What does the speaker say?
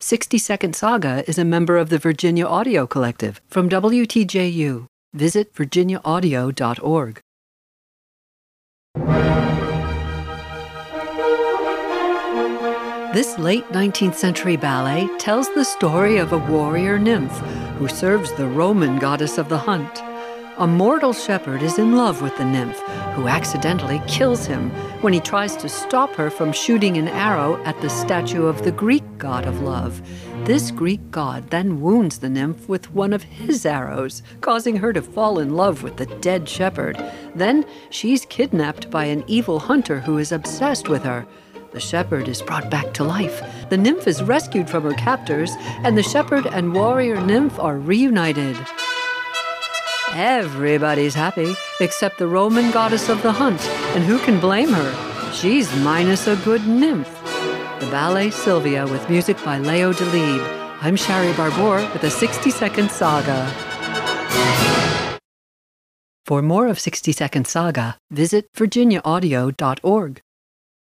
60 Second Saga is a member of the Virginia Audio Collective from WTJU. Visit virginiaaudio.org. This late 19th century ballet tells the story of a warrior nymph who serves the Roman goddess of the hunt. A mortal shepherd is in love with the nymph, who accidentally kills him when he tries to stop her from shooting an arrow at the statue of the Greek god of love. This Greek god then wounds the nymph with one of his arrows, causing her to fall in love with the dead shepherd. Then she's kidnapped by an evil hunter who is obsessed with her. The shepherd is brought back to life. The nymph is rescued from her captors, and the shepherd and warrior nymph are reunited. Everybody's happy except the Roman goddess of the hunt, and who can blame her? She's minus a good nymph. The ballet Sylvia with music by Leo Delibes. I'm Shari Barbour with a 60 Second Saga. For more of 60 Second Saga, visit virginiaaudio.org.